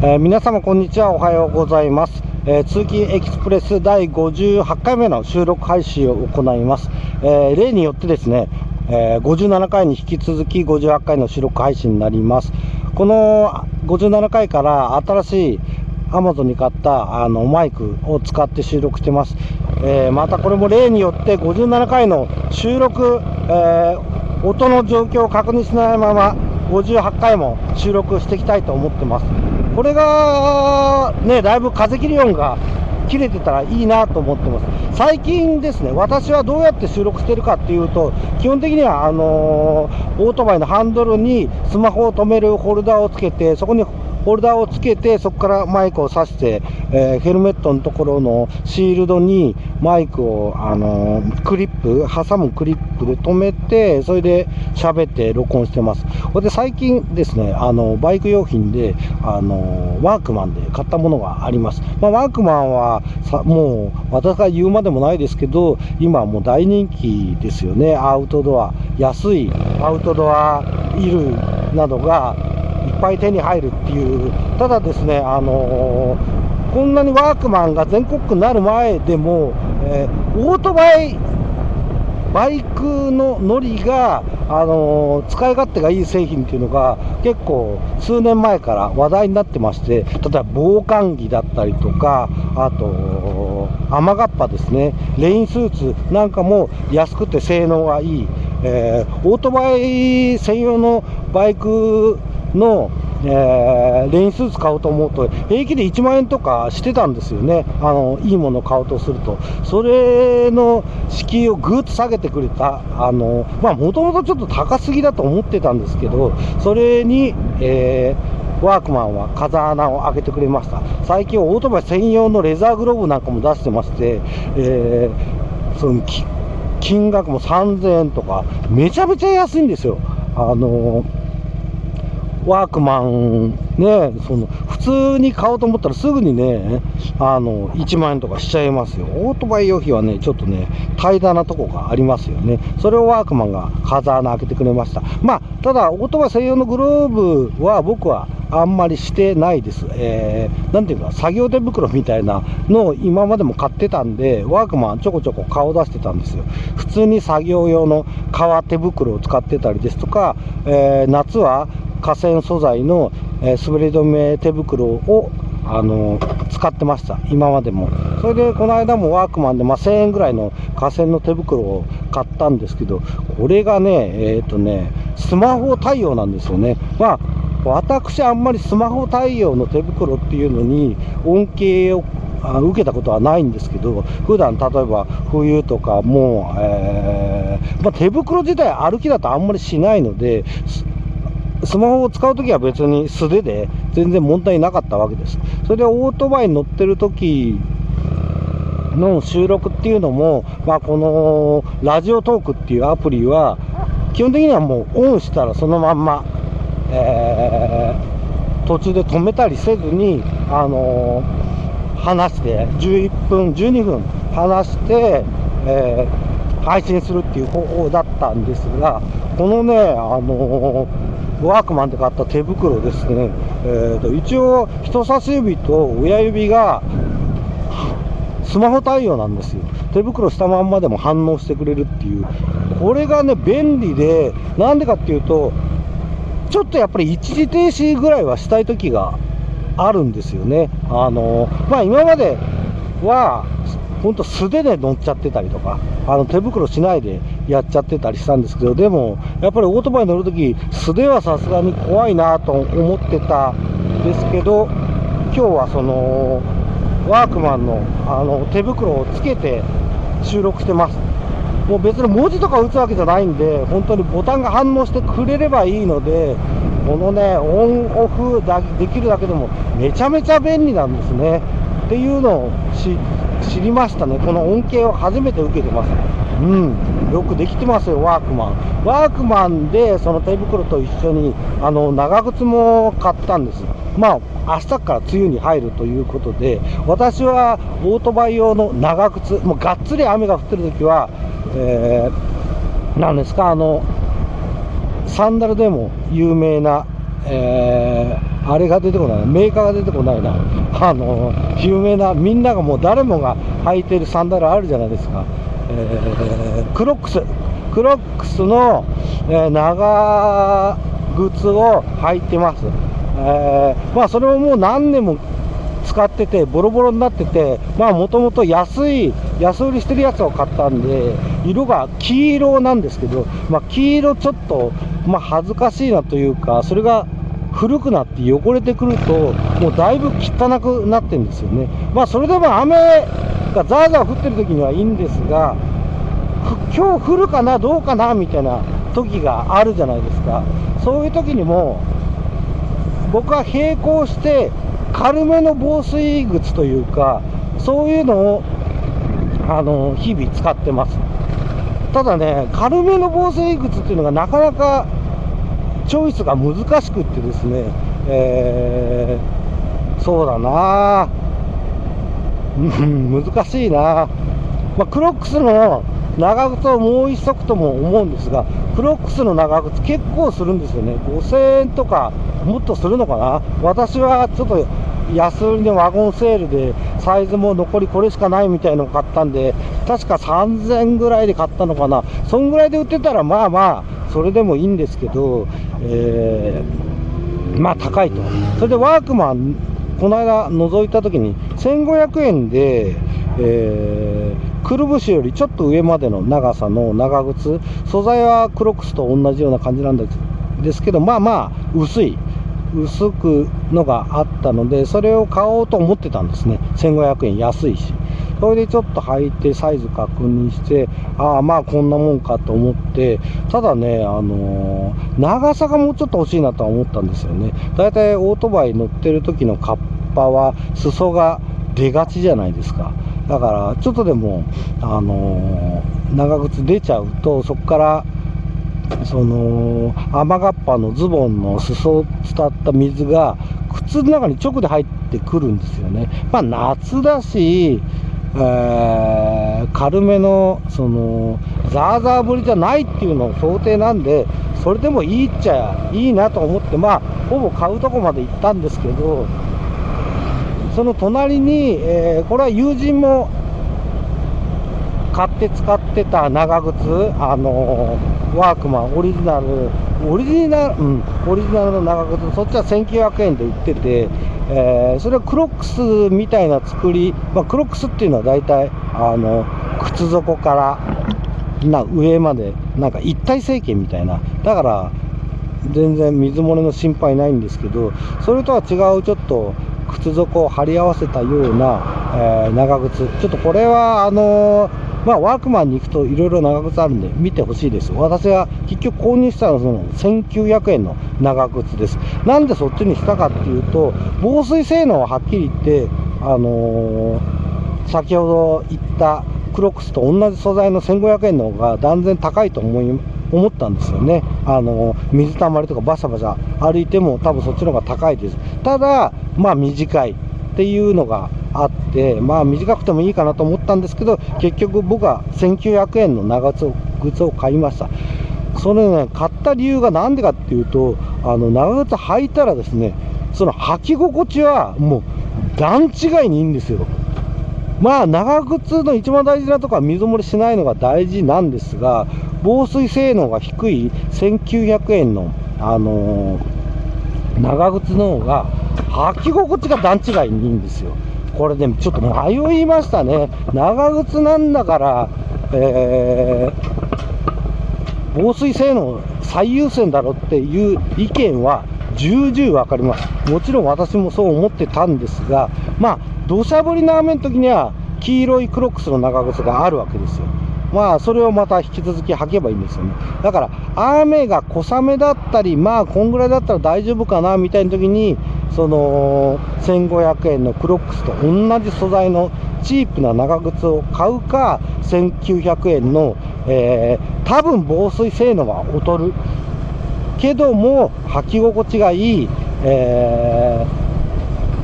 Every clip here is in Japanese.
えー皆様こんにちは。おはようございます、えー通勤エキスプレス第58回目の収録配信を行います、えー例によってですね、えー57回に引き続き58回の収録配信になります。この57回から新しい Amazon に買ったあのマイクを使って収録してます、えーまたこれも例によって57回の収録、えー音の状況を確認しないまま58回も収録していきたいと思ってます。これがねだいぶ風切り音が切れてたらいいなと思ってます。最近ですね私はどうやって収録してるかっていうと基本的にはあのーオートバイのハンドルにスマホを止めるホルダーをつけてそこにホルダーをつけてそこからマイクを挿して、えーヘルメットのところのシールドにマイクを、あのークリップ挟むクリップで止めてそれで喋って録音してます。これで最近ですねあのバイク用品であのワークマンで買ったものがあります、まあ、ワークマンはさもう私が言うまでもないですけど今はもう大人気ですよね。アウトドア安いアウトドア衣類などがいっぱい手に入るっていう、ただですね、あのーこんなにワークマンが全国区になる前でも、えーオートバイ、バイクの乗りが、あのー使い勝手がいい製品っていうのが結構数年前から話題になってまして、例えば防寒着だったりとか、あと、雨がっぱですね、レインスーツなんかも安くて性能がいい、えーオートバイ専用のバイクの、えーレインスーツ買おうと思うと平気で1万円とかしてたんですよね。あのいいものを買おうとすると。それの敷居をぐっと下げてくれたあのまあもともとちょっと高すぎだと思ってたんですけどそれに、えーワークマンは風穴を開けてくれました。最近オートバイ専用のレザーグローブなんかも出してまして、えーその金額も3000円とかめちゃめちゃ安いんですよ。あのワークマンね、その普通に買おうと思ったらすぐにね、あの1万円とかしちゃいますよ。オートバイ用品はね、ちょっとね、怠惰なとこがありますよね。それをワークマンが風穴開けてくれました。まあ、ただ、オートバイ専用のグローブは僕はあんまりしてないです。えー、なんていうか、作業手袋みたいなのを今までも買ってたんで、ワークマンちょこちょこ顔出してたんですよ。普通に作業用の革手袋を使ってたりですとか、えー夏は河川素材の、えー滑り止め手袋を、あの使ってました、今までも。それで、この間もワークマンで、まあ、1000円ぐらいの河川の手袋を買ったんですけど、これがね、えっ、とね、スマホ対応なんですよね。まあ私、あんまりスマホ対応の手袋っていうのに恩恵を受けたことはないんですけど、普段例えば冬とかもう、えーまあ、手袋自体歩きだとあんまりしないので、スマホを使うときは別に素手で全然問題なかったわけです。それでオートバイに乗ってる時の収録っていうのも、まあ、このラジオトークっていうアプリは、基本的にはもうオンしたらそのまんま、えー途中で止めたりせずに、あのー話して、11分、12分話して、えー配信するっていう方法だったんですが、このね、あのーワークマンで買った手袋ですね、えーと一応人差し指と親指がスマホ対応なんですよ。手袋したまんまでも反応してくれるっていう。これがね、便利で、なんでかっていうと、ちょっとやっぱり一時停止ぐらいはしたい時があるんですよね。あの、まあ今までは、本当素手で乗っちゃってたりとか、あの手袋しないでやっちゃってたりしたんですけど、でも、やっぱりオートバイ乗るとき、素手はさすがに怖いなと思ってたんですけど、今日はその、ワークマンのあの手袋をつけて収録してます。もう別に文字とか打つわけじゃないんで、本当にボタンが反応してくれればいいので、このね、オンオフだできるだけでもめちゃめちゃ便利なんですね。っていうのをし知りましたね。この恩恵を初めて受けてます。うん、よくできてますよ、ワークマン。ワークマンでその手袋と一緒にあの長靴も買ったんです。まあ、明日から梅雨に入るということで、私はオートバイ用の長靴、もうがっつり雨が降ってる時は、えー、なんですか、あの、サンダルでも有名な、えーあれが出てこないメーカーが出てこないな。あの有名なみんながもう誰もが履いてるサンダルあるじゃないですか、えー、クロックスクロックスの、え、長靴を履いてます、えー、まあそれももう何年も使っててボロボロになっててまあもともと安い安売りしてるやつを買ったんで色が黄色なんですけど、まあ、黄色ちょっと、まあ、恥ずかしいなというかそれが古くなって汚れてくるともうだいぶ汚くなってるんですよね。まあそれでも雨がザーザー降ってる時にはいいんですが今日降るかなどうかなみたいな時があるじゃないですか。そういう時にも僕は並行して軽めの防水靴というかそういうのをあの日々使ってます。ただね軽めの防水靴っていうのがなかなかチョイスが難しくってですね、えー、そうだな 難しいな、まあ、クロックスの長靴をもう一足とも思うんですが、クロックスの長靴結構するんですよね。5000円とかもっとするのかな私はちょっと安売りでワゴンセールでサイズも残りこれしかないみたいのを買ったんで、確か3000ぐらいで買ったのかな。そんぐらいで売ってたらまあまあ、それでもいいんですけど、えー、まあ高いと。それでワークマン、この間覗いた時に1500円で、えー、くるぶしよりちょっと上までの長さの長靴、素材はクロックスと同じような感じなんですけど、まあまあ、薄い、薄くのがあったので、それを買おうと思ってたんですね、1500円安いし。それでちょっと履いてサイズ確認して、ああ、まあこんなもんかと思って、ただね、あのー、長さがもうちょっと欲しいなとは思ったんですよね。だいたいオートバイ乗ってる時のカッパは裾が出がちじゃないですか。だからちょっとでも、あのー、長靴出ちゃうとそこからその雨がっぱのズボンの裾を伝った水が靴の中に直で入ってくるんですよね。まあ夏だし、えー、軽めのそのザーザー降りじゃないっていうのを想定なんでそれでもいいっちゃいいなと思ってまあほぼ買うとこまで行ったんですけどその隣に、えー、これは友人も買って使ってた長靴、あのー、ワークマンオリジナル、オリジナル、うん、オリジナルの長靴、そっちは1900円で売ってて、えー、それはクロックスみたいな作り、まあ、クロックスっていうのは大体、あの、靴底からな上まで、なんか一体成形みたいな。だから、全然水漏れの心配ないんですけど、それとは違うちょっと、靴底を貼り合わせたような、えー、長靴。ちょっとこれは、あのーまあ、ワークマンに行くといろいろ長靴あるんで見てほしいです。私は結局購入したのはその1900円の長靴です。なんでそっちにしたかっていうと、防水性能ははっきり言って、あのー、先ほど言ったクロックスと同じ素材の1500円の方が断然高いと思い思ったんですよね。あの、水たまりとかバシャバシャ歩いても多分そっちの方が高いです。ただ、まあ短いっていうのがあって、まあ短くてもいいかなと思ったんですけど、結局僕は1900円の長靴を買いました。それね、買った理由が何でかっていうと、あの、長靴履いたらですね、その履き心地はもう段違いにいいんですよ。まあ、長靴の一番大事なところは水漏れしないのが大事なんですが、防水性能が低い1900円の、あのー、長靴の方が履き心地が段違いにいいんですよ。これね、ちょっと迷いましたね。長靴なんだから、えー、防水性能最優先だろっていう意見は重々わかります。もちろん私もそう思ってたんですが、まあ、土砂降りの雨の時には黄色いクロックスの長靴があるわけですよ。まあ、それをまた引き続き履けばいいんですよね。だから、雨が小雨だったり、まあ、こんぐらいだったら大丈夫かな、みたいな時に、その、1500円のクロックスと同じ素材のチープな長靴を買うか、1900円の、えー、多分防水性能は劣る。けども、履き心地がいい、え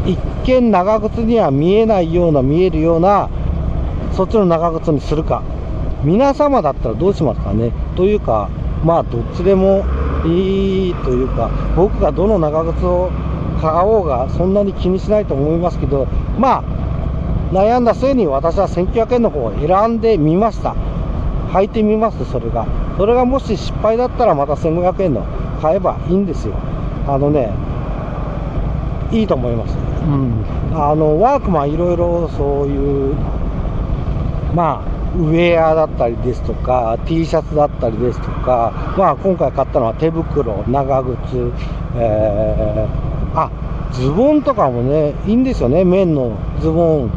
ー、一見長靴には見えないような、見えるような、そっちの長靴にするか。皆様だったらどうしますかねというか、まあ、どっちでもいいというか、僕がどの長靴を買おうがそんなに気にしないと思いますけどまあ悩んだ末に私は1900円の方を選んでみました。履いてみますそれが。それがもし失敗だったらまた1500円の買えばいいんですよ。あのねいいと思います、うん、あのワークマンいろいろそういうまあウェアだったりですとか T シャツだったりですとか、まあ、今回買ったのは手袋長靴、えー、あズボンとかもねいいんですよね綿の。ズボン。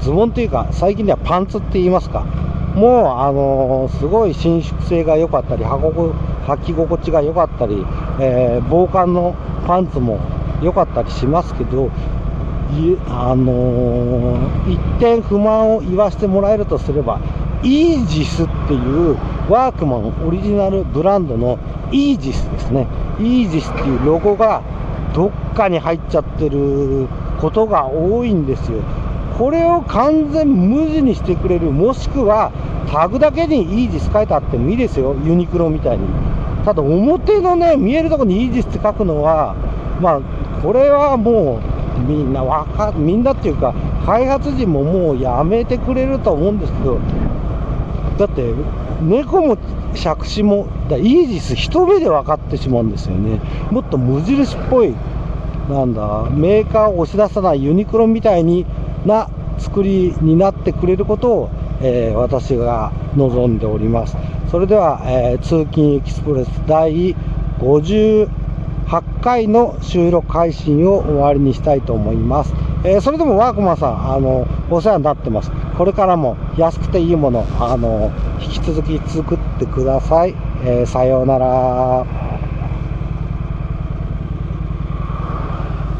ズボンというか最近ではパンツって言いますか。もうあのー、すごい伸縮性が良かったり履き心地が良かったり、えー、防寒のパンツも良かったりしますけどあのー、一点不満を言わせてもらえるとすればイージスっていうワークマンオリジナルブランドのイージスですね。イージスっていうロゴがどっかに入っちゃってることが多いんですよ。これを完全無地にしてくれるもしくはタグだけにイージス書いてあってもいいですよ。ユニクロみたいに。ただ表のね見えるところにイージスって書くのはまあこれはもうみんなわかみんなっていうか開発陣ももうやめてくれると思うんですけど。だって猫も杓子もだイージス一目で分かってしまうんですよね。もっと無印っぽいなんだメーカーを押し出さないユニクロみたいにな作りになってくれることを、えー、私が望んでおりますそれでは、えー、通勤エキスプレス第58回の収録配信を終わりにしたいと思います。えー、それでもワークマンさん、あの、お世話になってます。これからも安くていいもの、あの、引き続き作ってください。え、さようなら。